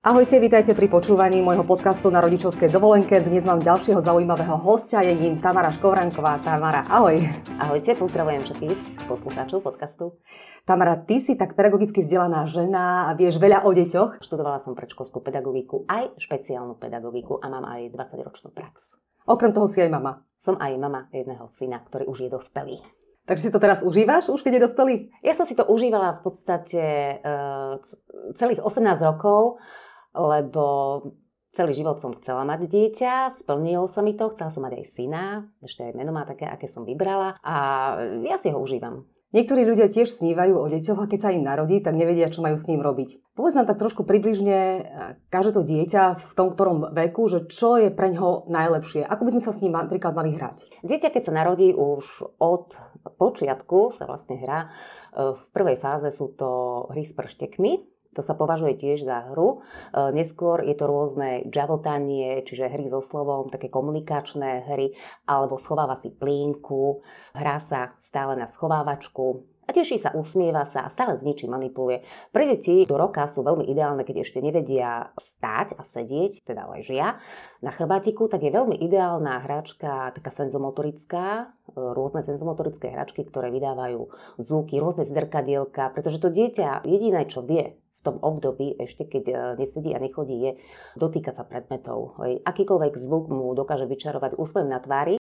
Ahojte, vítajte pri počúvaní môjho podcastu na rodičovskej dovolenke. Dnes mám ďalšieho zaujímavého hostia, je ním Tamara Škovranková. Tamara, ahoj. Ahojte, pozdravujem všetkých poslucháčov podcastu. Tamara, ty si tak pedagogicky vzdelaná žena a vieš veľa o deťoch. Študovala som predškolskú pedagogiku, aj špeciálnu pedagogiku a mám aj 20-ročnú prax. Okrem toho si aj mama. Som aj mama jedného syna, ktorý už je dospelý. Takže si to teraz užívaš, už keď je dospelý? Ja som si to užívala v podstate uh, celých 18 rokov lebo celý život som chcela mať dieťa, splnilo sa mi to, chcela som mať aj syna, ešte aj meno má také, aké som vybrala a ja si ho užívam. Niektorí ľudia tiež snívajú o deťoch a keď sa im narodí, tak nevedia, čo majú s ním robiť. Povedz nám tak trošku približne, každé to dieťa v tom ktorom veku, že čo je pre ňoho najlepšie. Ako by sme sa s ním napríklad mali hrať? Dieťa, keď sa narodí už od počiatku, sa vlastne hrá. V prvej fáze sú to hry s prštekmi, to sa považuje tiež za hru. E, neskôr je to rôzne javotanie, čiže hry so slovom, také komunikačné hry, alebo schováva si plínku, hrá sa stále na schovávačku, a teší sa, usmieva sa a stále s ničím manipuluje. Pre deti do roka sú veľmi ideálne, keď ešte nevedia stáť a sedieť, teda ležia na chrbátiku, tak je veľmi ideálna hračka, taká senzomotorická, e, rôzne senzomotorické hračky, ktoré vydávajú zvuky, rôzne zdrkadielka, pretože to dieťa jediné, čo vie, v tom období, ešte keď e, nesedí a nechodí, je dotýkať sa predmetov. Akýkoľvek zvuk mu dokáže vyčarovať úsmev na tvári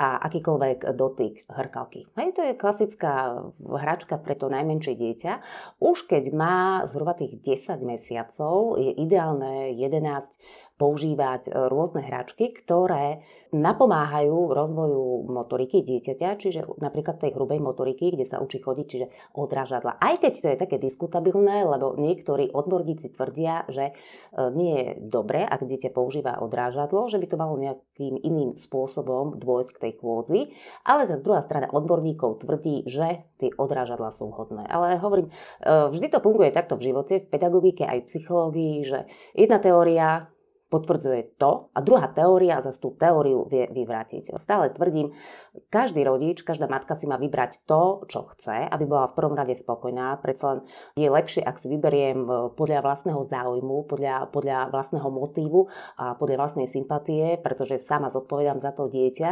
a akýkoľvek dotyk hrkalky. Hej, to je klasická hračka pre to najmenšie dieťa. Už keď má zhruba tých 10 mesiacov, je ideálne 11 používať e, rôzne hračky, ktoré napomáhajú rozvoju motoriky dieťaťa, čiže napríklad tej hrubej motoriky, kde sa učí chodiť, čiže odrážadla. Aj keď to je také diskutabilné, lebo niektorí odborníci tvrdia, že e, nie je dobré, ak dieťa používa odrážadlo, že by to malo nejakým iným spôsobom dôjsť k tej chôdzi, ale za druhá strana odborníkov tvrdí, že tie odrážadla sú vhodné. Ale hovorím, e, vždy to funguje takto v živote, v pedagogike aj v psychológii, že jedna teória potvrdzuje to a druhá teória zase tú teóriu vie vyvrátiť. Stále tvrdím, každý rodič, každá matka si má vybrať to, čo chce, aby bola v prvom rade spokojná. Predsa len je lepšie, ak si vyberiem e, podľa vlastného záujmu, podľa, podľa vlastného motívu a podľa vlastnej sympatie, pretože sama zodpovedám za to dieťa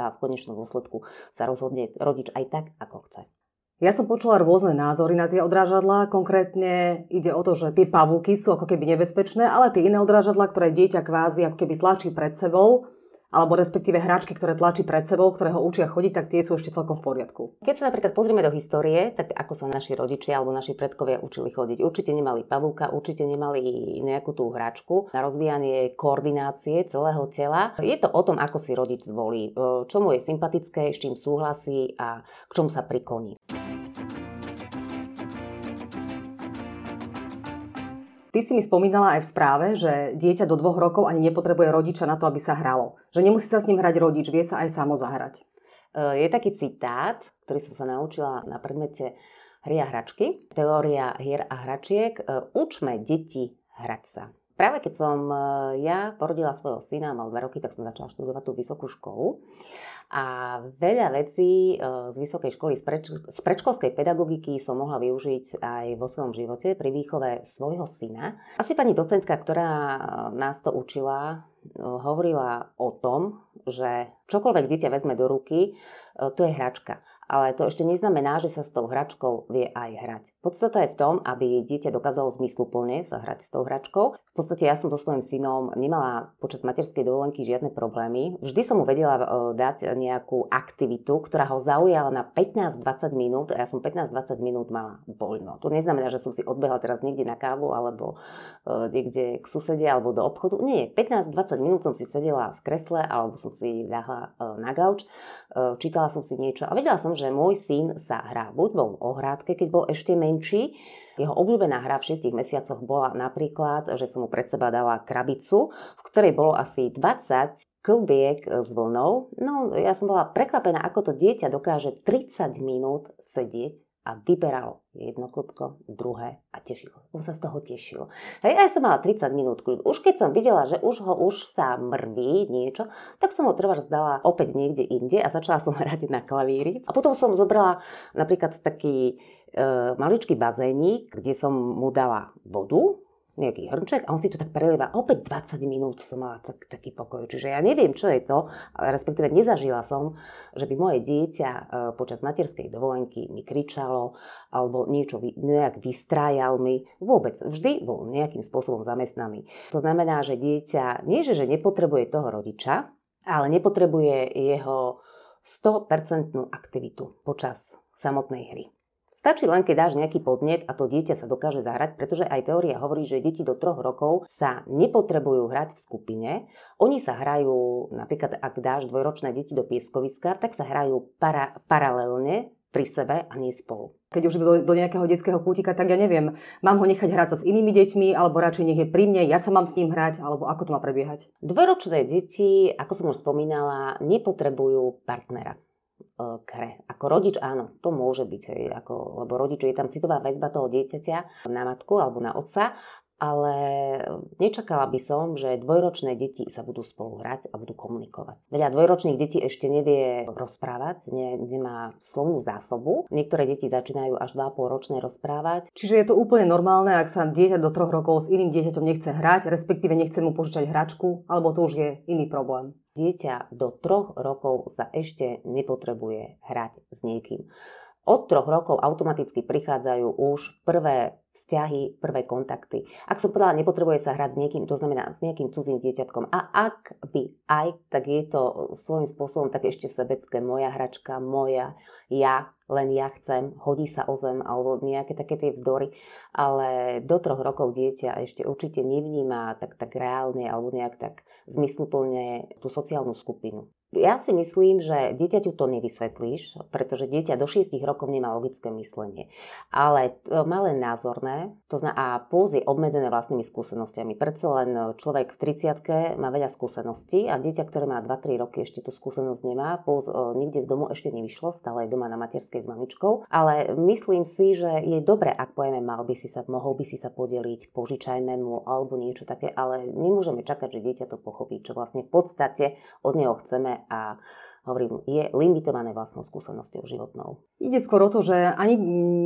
a v konečnom dôsledku sa rozhodne rodič aj tak, ako chce. Ja som počula rôzne názory na tie odrážadlá. Konkrétne ide o to, že tie pavúky sú ako keby nebezpečné, ale tie iné odrážadlá, ktoré dieťa kvázi ako keby tlačí pred sebou, alebo respektíve hráčky, ktoré tlačí pred sebou, ktoré ho učia chodiť, tak tie sú ešte celkom v poriadku. Keď sa napríklad pozrieme do histórie, tak ako sa naši rodičia alebo naši predkovia učili chodiť. Určite nemali pavúka, určite nemali nejakú tú hračku na rozvíjanie koordinácie celého tela. Je to o tom, ako si rodič zvolí, čo mu je sympatické, s čím súhlasí a k čomu sa prikloní. Ty si mi spomínala aj v správe, že dieťa do dvoch rokov ani nepotrebuje rodiča na to, aby sa hralo. Že nemusí sa s ním hrať rodič, vie sa aj samo zahrať. E, je taký citát, ktorý som sa naučila na predmete hry a hračky. Teória hier a hračiek. E, učme deti hrať sa. Práve keď som e, ja porodila svojho syna, mal dva roky, tak som začala študovať tú vysokú školu. A veľa vecí e, z vysokej školy, z, preč, z predškolskej pedagogiky som mohla využiť aj vo svojom živote pri výchove svojho syna. Asi pani docentka, ktorá nás to učila, e, hovorila o tom, že čokoľvek dieťa vezme do ruky, e, to je hračka ale to ešte neznamená, že sa s tou hračkou vie aj hrať. Podstata je v tom, aby dieťa dokázalo zmysluplne sa hrať s tou hračkou. V podstate ja som so svojím synom nemala počas materskej dovolenky žiadne problémy. Vždy som mu vedela e, dať nejakú aktivitu, ktorá ho zaujala na 15-20 minút a ja som 15-20 minút mala voľno. To neznamená, že som si odbehla teraz niekde na kávu alebo e, niekde k susede alebo do obchodu. Nie, 15-20 minút som si sedela v kresle alebo som si ľahla e, na gauč, čítala som si niečo a vedela som, že môj syn sa hrá. Buď bol v ohrádke, keď bol ešte menší, jeho obľúbená hra v 6 mesiacoch bola napríklad, že som mu pred seba dala krabicu, v ktorej bolo asi 20 klbiek s vlnou. No, ja som bola prekvapená, ako to dieťa dokáže 30 minút sedieť a a vyberal jedno klubko, druhé a tešil. On sa z toho tešil. Hej, ja som mala 30 minút kľud. Už keď som videla, že už ho už sa mrví niečo, tak som ho trvá zdala opäť niekde inde a začala som hrať na klavíri. A potom som zobrala napríklad taký e, maličký bazénik, kde som mu dala vodu, nejaký hrnček a on si to tak prelieva. Opäť 20 minút som mala tak, taký pokoj. Čiže ja neviem, čo je to, ale respektíve nezažila som, že by moje dieťa e, počas materskej dovolenky mi kričalo alebo niečo nejak vystrájal mi. Vôbec. Vždy bol nejakým spôsobom zamestnaný. To znamená, že dieťa nie, že, že nepotrebuje toho rodiča, ale nepotrebuje jeho 100% aktivitu počas samotnej hry. Stačí len, keď dáš nejaký podnet a to dieťa sa dokáže zahrať, pretože aj teória hovorí, že deti do troch rokov sa nepotrebujú hrať v skupine. Oni sa hrajú, napríklad ak dáš dvojročné deti do pieskoviska, tak sa hrajú para, paralelne pri sebe a nie spolu. Keď už do, do nejakého detského kútika, tak ja neviem, mám ho nechať hrať sa s inými deťmi, alebo radšej nech je pri mne, ja sa mám s ním hrať, alebo ako to má prebiehať? Dvojročné deti, ako som už spomínala, nepotrebujú partnera. E, k. Ako rodič áno, to môže byť, hej, ako, lebo rodič je tam citová väzba toho dieťaťa na matku alebo na otca, ale nečakala by som, že dvojročné deti sa budú spolu hrať a budú komunikovať. Veľa dvojročných detí ešte nevie rozprávať, ne, nemá slovnú zásobu. Niektoré deti začínajú až 2,5 ročné rozprávať. Čiže je to úplne normálne, ak sa dieťa do troch rokov s iným dieťaťom nechce hrať, respektíve nechce mu požičať hračku, alebo to už je iný problém dieťa do troch rokov sa ešte nepotrebuje hrať s niekým. Od troch rokov automaticky prichádzajú už prvé vzťahy, prvé kontakty. Ak som povedala, nepotrebuje sa hrať s niekým, to znamená s nejakým cudzím dieťatkom. A ak by aj, tak je to svojím spôsobom tak ešte sebecké. Moja hračka, moja, ja, len ja chcem, hodí sa o zem alebo nejaké také tie vzdory. Ale do troch rokov dieťa ešte určite nevníma tak, tak reálne alebo nejak tak zmysluplne tú sociálnu skupinu. Ja si myslím, že dieťaťu to nevysvetlíš, pretože dieťa do 6 rokov nemá logické myslenie. Ale len názorné, to znamená, a pôz je obmedzené vlastnými skúsenostiami. Predsa len človek v 30 má veľa skúseností a dieťa, ktoré má 2-3 roky, ešte tú skúsenosť nemá. Pôz nikde z domu ešte nevyšlo, stále je doma na materskej s mamičkou. Ale myslím si, že je dobre, ak povieme, mal by si sa, mohol by si sa podeliť, požičajme mu alebo niečo také, ale nemôžeme čakať, že dieťa to pochopí, čo vlastne v podstate od neho chceme a hovorím, je limitované vlastnou skúsenosťou životnou. Ide skôr o to, že ani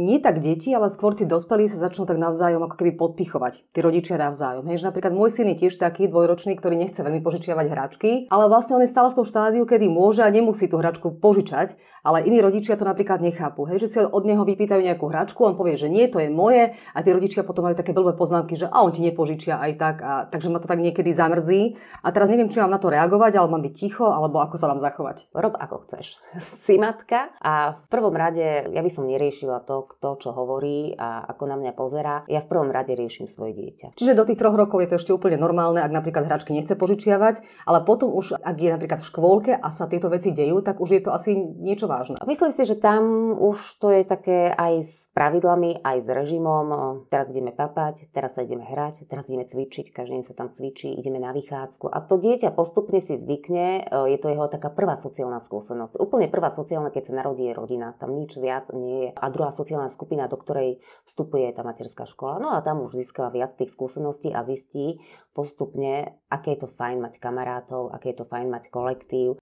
nie tak deti, ale skôr tí dospelí sa začnú tak navzájom ako keby podpichovať. Tí rodičia navzájom. Hej, že napríklad môj syn je tiež taký dvojročný, ktorý nechce veľmi požičiavať hračky, ale vlastne on je stále v tom štádiu, kedy môže a nemusí tú hračku požičať, ale iní rodičia to napríklad nechápu. Hej, že si od neho vypýtajú nejakú hračku, on povie, že nie, to je moje a tí rodičia potom majú také blbé poznámky, že a on ti nepožičia aj tak. A, takže ma to tak niekedy zamrzí. A teraz neviem, či mám na to reagovať, ale mám byť ticho, alebo ako sa mám zachovať. Rob ako chceš. si matka a v prvom rade ja by som neriešila to, kto čo hovorí a ako na mňa pozerá. Ja v prvom rade riešim svoje dieťa. Čiže do tých troch rokov je to ešte úplne normálne, ak napríklad hračky nechce požičiavať, ale potom už, ak je napríklad v škôlke a sa tieto veci dejú, tak už je to asi niečo vážne. Myslím si, že tam už to je také aj pravidlami, aj s režimom. Teraz ideme papať, teraz sa ideme hrať, teraz ideme cvičiť, každý deň sa tam cvičí, ideme na vychádzku. A to dieťa postupne si zvykne, je to jeho taká prvá sociálna skúsenosť. Úplne prvá sociálna, keď sa narodí je rodina, tam nič viac nie je. A druhá sociálna skupina, do ktorej vstupuje tá materská škola. No a tam už získava viac tých skúseností a zistí postupne, aké je to fajn mať kamarátov, aké je to fajn mať kolektív.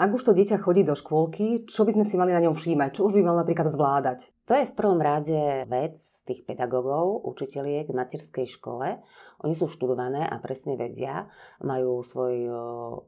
Ak už to dieťa chodí do škôlky, čo by sme si mali na ňom všímať? Čo už by mal napríklad zvládať? To je v prvom rade vec tých pedagógov, učiteľiek v materskej škole. Oni sú študované a presne vedia, majú svoj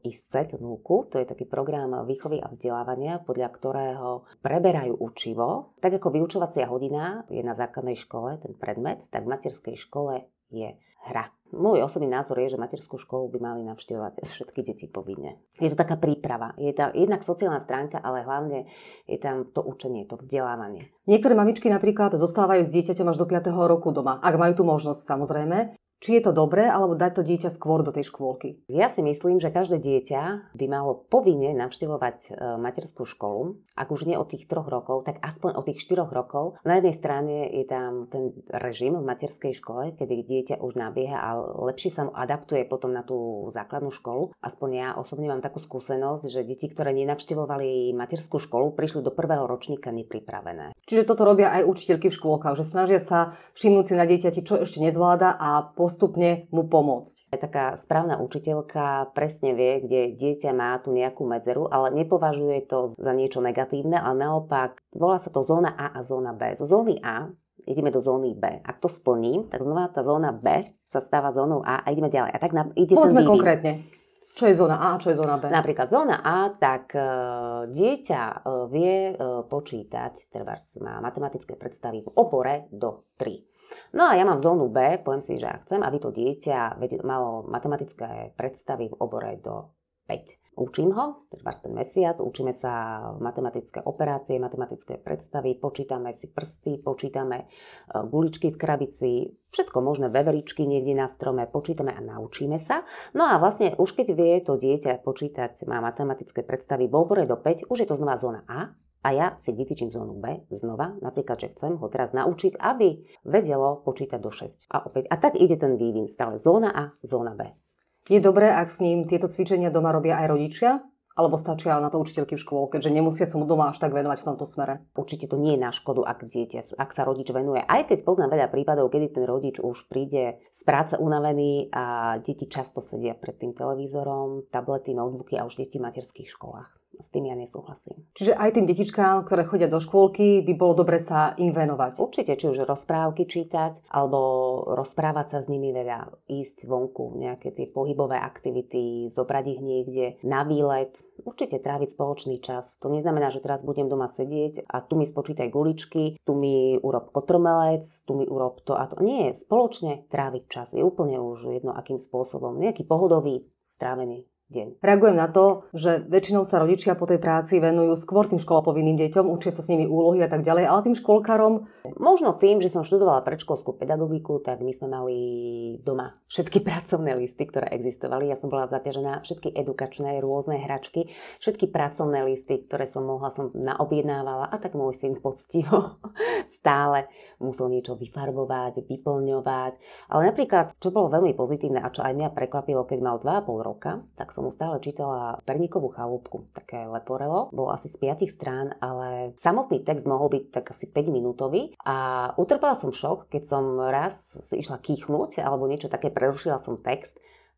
ISCET, NÚKU, to je taký program výchovy a vzdelávania, podľa ktorého preberajú učivo. Tak ako vyučovacia hodina je na základnej škole ten predmet, tak v materskej škole je hra môj osobný názor je, že materskú školu by mali navštevovať všetky deti povinne. Je to taká príprava. Je tam jednak sociálna stránka, ale hlavne je tam to učenie, to vzdelávanie. Niektoré mamičky napríklad zostávajú s dieťaťom až do 5. roku doma, ak majú tú možnosť samozrejme. Či je to dobré, alebo dať to dieťa skôr do tej škôlky? Ja si myslím, že každé dieťa by malo povinne navštevovať e, materskú školu, ak už nie od tých troch rokov, tak aspoň od tých štyroch rokov. Na jednej strane je tam ten režim v materskej škole, kedy dieťa už nabieha a lepšie sa mu adaptuje potom na tú základnú školu. Aspoň ja osobne mám takú skúsenosť, že deti, ktoré nenavštevovali materskú školu, prišli do prvého ročníka nepripravené. Čiže toto robia aj učiteľky v škôlkach, že snažia sa všimnúť si na dieťati, čo ešte nezvláda a postupne mu pomôcť. Taká správna učiteľka presne vie, kde dieťa má tu nejakú medzeru, ale nepovažuje to za niečo negatívne, ale naopak volá sa to zóna A a zóna B. Zo zóny A ideme do zóny B. Ak to splním, tak znova tá zóna B sa stáva zónou A a ideme ďalej. A tak na, ide Povedzme konkrétne. Čo je zóna A a čo je zóna B? Napríklad zóna A, tak e, dieťa e, vie e, počítať, treba má matematické predstavy v obore do 3. No a ja mám zónu B, poviem si, že ja chcem, aby to dieťa malo matematické predstavy v obore do 5. Učím ho, treba ten mesiac, učíme sa matematické operácie, matematické predstavy, počítame si prsty, počítame e, guličky v krabici, všetko možné, veveričky niekde na strome, počítame a naučíme sa. No a vlastne už keď vie to dieťa počítať, má matematické predstavy v obore do 5, už je to znova zóna A, a ja si vytýčim zónu B znova, napríklad, že chcem ho teraz naučiť, aby vedelo počítať do 6. A opäť, a tak ide ten vývin, stále zóna A, zóna B. Je dobré, ak s ním tieto cvičenia doma robia aj rodičia? Alebo stačia na to učiteľky v škôlke, že nemusia sa mu doma až tak venovať v tomto smere? Určite to nie je na škodu, ak dieťa, ak sa rodič venuje. Aj keď poznám veľa prípadov, kedy ten rodič už príde z práce unavený a deti často sedia pred tým televízorom, tablety, notebooky a už deti v materských školách. S tým ja nesúhlasím. Čiže aj tým detičkám, ktoré chodia do škôlky, by bolo dobre sa im venovať. Určite, či už rozprávky čítať, alebo rozprávať sa s nimi veľa, ísť vonku, nejaké tie pohybové aktivity, zobrať ich niekde na výlet, určite tráviť spoločný čas. To neznamená, že teraz budem doma sedieť a tu mi spočítaj guličky, tu mi urob kotrmelec, tu mi urob to a to. Nie, spoločne tráviť čas. Je úplne už jedno, akým spôsobom. Nejaký pohodový, strávený deň. Reagujem na to, že väčšinou sa rodičia po tej práci venujú skôr tým školopovinným deťom, učia sa s nimi úlohy a tak ďalej, ale tým školkárom... Možno tým, že som študovala predškolskú pedagogiku, tak my sme mali doma všetky pracovné listy, ktoré existovali. Ja som bola zaťažená všetky edukačné rôzne hračky, všetky pracovné listy, ktoré som mohla, som naobjednávala a tak môj syn poctivo stále musel niečo vyfarbovať, vyplňovať. Ale napríklad, čo bolo veľmi pozitívne a čo aj mňa prekvapilo, keď mal 2,5 roka, tak som mu stále čítala Perníkovú chalúbku, také leporelo. Bolo asi z 5 strán, ale samotný text mohol byť tak asi 5 minútový a utrpela som šok, keď som raz išla kýchnuť alebo niečo také, prerušila som text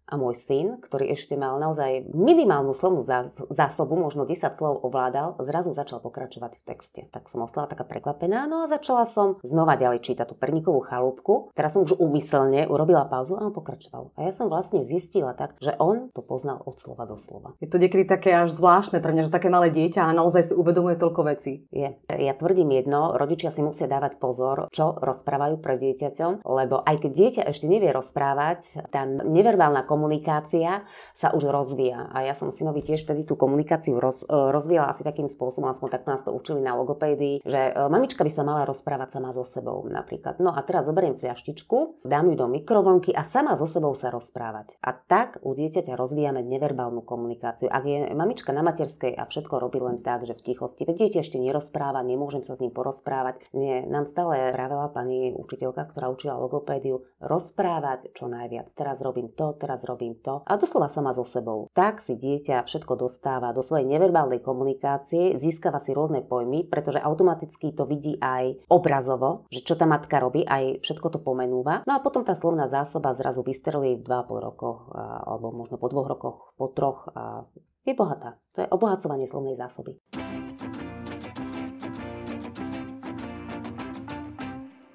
a môj syn, ktorý ešte mal naozaj minimálnu slovnú zásobu, možno 10 slov ovládal, zrazu začal pokračovať v texte. Tak som ostala taká prekvapená, no a začala som znova ďalej čítať tú perníkovú chalúbku. Teraz som už umyselne urobila pauzu a on pokračoval. A ja som vlastne zistila tak, že on to poznal od slova do slova. Je to niekedy také až zvláštne pre mňa, že také malé dieťa a naozaj si uvedomuje toľko vecí. Je. Ja tvrdím jedno, rodičia si musia dávať pozor, čo rozprávajú pre dieťaťom, lebo aj keď dieťa ešte nevie rozprávať, tá neverbálna komunikácia sa už rozvíja. A ja som synovi tiež vtedy tú komunikáciu roz, e, rozvíjala asi takým spôsobom, aspoň tak nás to učili na logopédii, že e, mamička by sa mala rozprávať sama so sebou napríklad. No a teraz zoberiem fľaštičku, dám ju do mikrovlnky a sama so sebou sa rozprávať. A tak u dieťaťa rozvíjame neverbálnu komunikáciu. Ak je mamička na materskej a všetko robí len tak, že v tichosti, veď dieťa ešte nerozpráva, nemôžem sa s ním porozprávať. Nie, nám stále pravila pani učiteľka, ktorá učila logopédiu, rozprávať čo najviac. Teraz robím to, teraz robím to. A doslova sama so sebou. Tak si dieťa všetko dostáva do svojej neverbálnej komunikácie, získava si rôzne pojmy, pretože automaticky to vidí aj obrazovo, že čo tá matka robí, aj všetko to pomenúva. No a potom tá slovná zásoba zrazu vystrelí v 2,5 rokoch, alebo možno po dvoch rokoch, po troch a je bohatá. To je obohacovanie slovnej zásoby.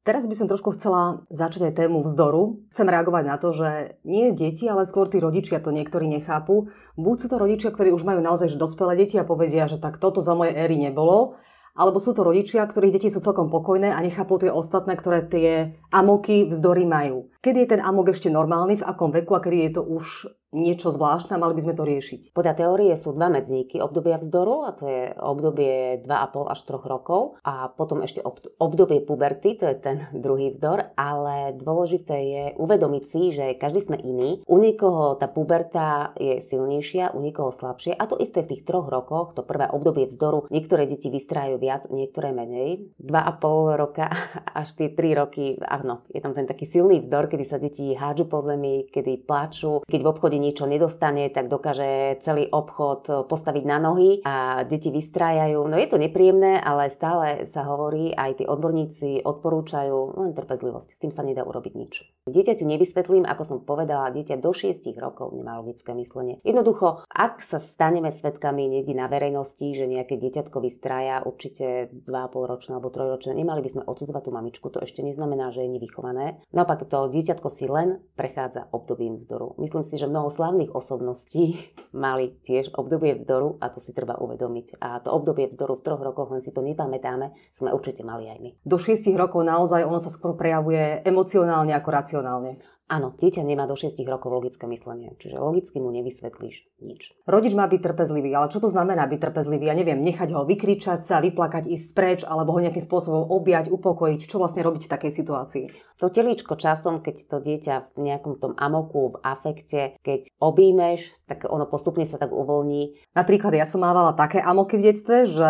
Teraz by som trošku chcela začať aj tému vzdoru. Chcem reagovať na to, že nie deti, ale skôr tí rodičia to niektorí nechápu. Buď sú to rodičia, ktorí už majú naozaj dospelé deti a povedia, že tak toto za mojej éry nebolo, alebo sú to rodičia, ktorých deti sú celkom pokojné a nechápu tie ostatné, ktoré tie amoky vzdory majú. Kedy je ten amok ešte normálny, v akom veku a kedy je to už niečo zvláštne mali by sme to riešiť? Podľa teórie sú dva medzníky obdobia vzdoru a to je obdobie 2,5 až 3 rokov a potom ešte obdobie puberty, to je ten druhý vzdor, ale dôležité je uvedomiť si, že každý sme iný. U niekoho tá puberta je silnejšia, u niekoho slabšie a to isté v tých troch rokoch, to prvé obdobie vzdoru, niektoré deti vystrájajú viac, niektoré menej. 2,5 roka až tie 3 roky, áno, je tam ten taký silný vzdor, kedy sa deti hádžu po zemi, kedy plačú, keď v obchode niečo nedostane, tak dokáže celý obchod postaviť na nohy a deti vystrájajú. No je to nepríjemné, ale stále sa hovorí, aj tí odborníci odporúčajú len trpezlivosť. S tým sa nedá urobiť nič. Dieťaťu nevysvetlím, ako som povedala, dieťa do 6 rokov nemá logické myslenie. Jednoducho, ak sa staneme svetkami niekde na verejnosti, že nejaké dieťatko vystrája, určite 2,5 ročné alebo 3 ročné, nemali by sme odsudzovať tú mamičku, to ešte neznamená, že je nevychované. Naopak to dieťatko si len prechádza obdobím vzdoru. Myslím si, že mnoho slavných osobností mali tiež obdobie vzdoru a to si treba uvedomiť. A to obdobie vzdoru v troch rokoch, len si to nepamätáme, sme určite mali aj my. Do 6 rokov naozaj ono sa skôr prejavuje emocionálne ako racionálne. Áno, dieťa nemá do 6 rokov logické myslenie, čiže logicky mu nevysvetlíš nič. Rodič má byť trpezlivý, ale čo to znamená byť trpezlivý? Ja neviem, nechať ho vykričať sa, vyplakať, ísť preč, alebo ho nejakým spôsobom objať, upokojiť. Čo vlastne robiť v takej situácii? To telíčko časom, keď to dieťa v nejakom tom amoku, v afekte, keď obímeš, tak ono postupne sa tak uvoľní. Napríklad ja som mávala také amoky v detstve, že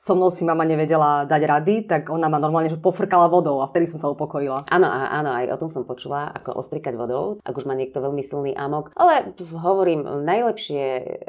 so mnou si mama nevedela dať rady, tak ona ma normálne že pofrkala vodou a vtedy som sa upokojila. Áno, áno, aj o tom som počula, ako ostri striekať vodou, ak už má niekto veľmi silný amok. Ale hovorím, najlepšie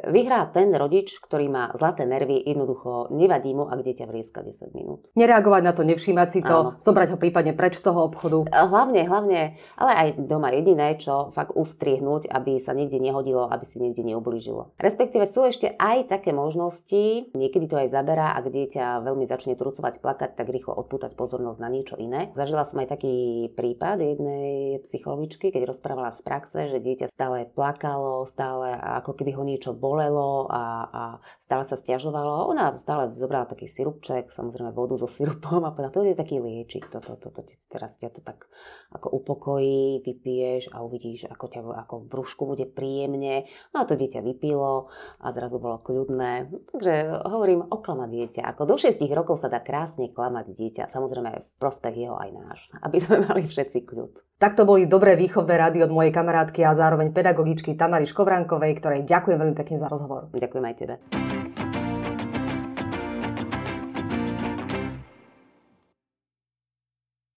vyhrá ten rodič, ktorý má zlaté nervy, jednoducho nevadí mu, ak dieťa vrieska 10 minút. Nereagovať na to, nevšímať si to, Áno. zobrať ho prípadne preč z toho obchodu. Hlavne, hlavne, ale aj doma jediné, čo fakt ustriehnúť, aby sa niekde nehodilo, aby si niekde neublížilo. Respektíve sú ešte aj také možnosti, niekedy to aj zaberá, ak dieťa veľmi začne trucovať, plakať, tak rýchlo odpútať pozornosť na niečo iné. Zažila som aj taký prípad jednej psychologičky, mamičky, keď rozprávala z praxe, že dieťa stále plakalo, stále ako keby ho niečo bolelo a, a stále sa stiažovalo. Ona stále zobrala taký sirupček, samozrejme vodu so sirupom a povedala, to je taký liečik, toto, toto, to, teraz ťa to tak ako upokojí, vypiješ a uvidíš, ako ťa ako v brúšku bude príjemne. No a to dieťa vypilo a zrazu bolo kľudné. Takže hovorím, oklama dieťa. Ako do 6 rokov sa dá krásne klamať dieťa, samozrejme v prospech jeho aj náš, aby sme mali všetci kľud. Takto boli dobré výchovné rady od mojej kamarátky a zároveň pedagogičky Tamary Škovrankovej, ktorej ďakujem veľmi pekne za rozhovor. Ďakujem aj tebe.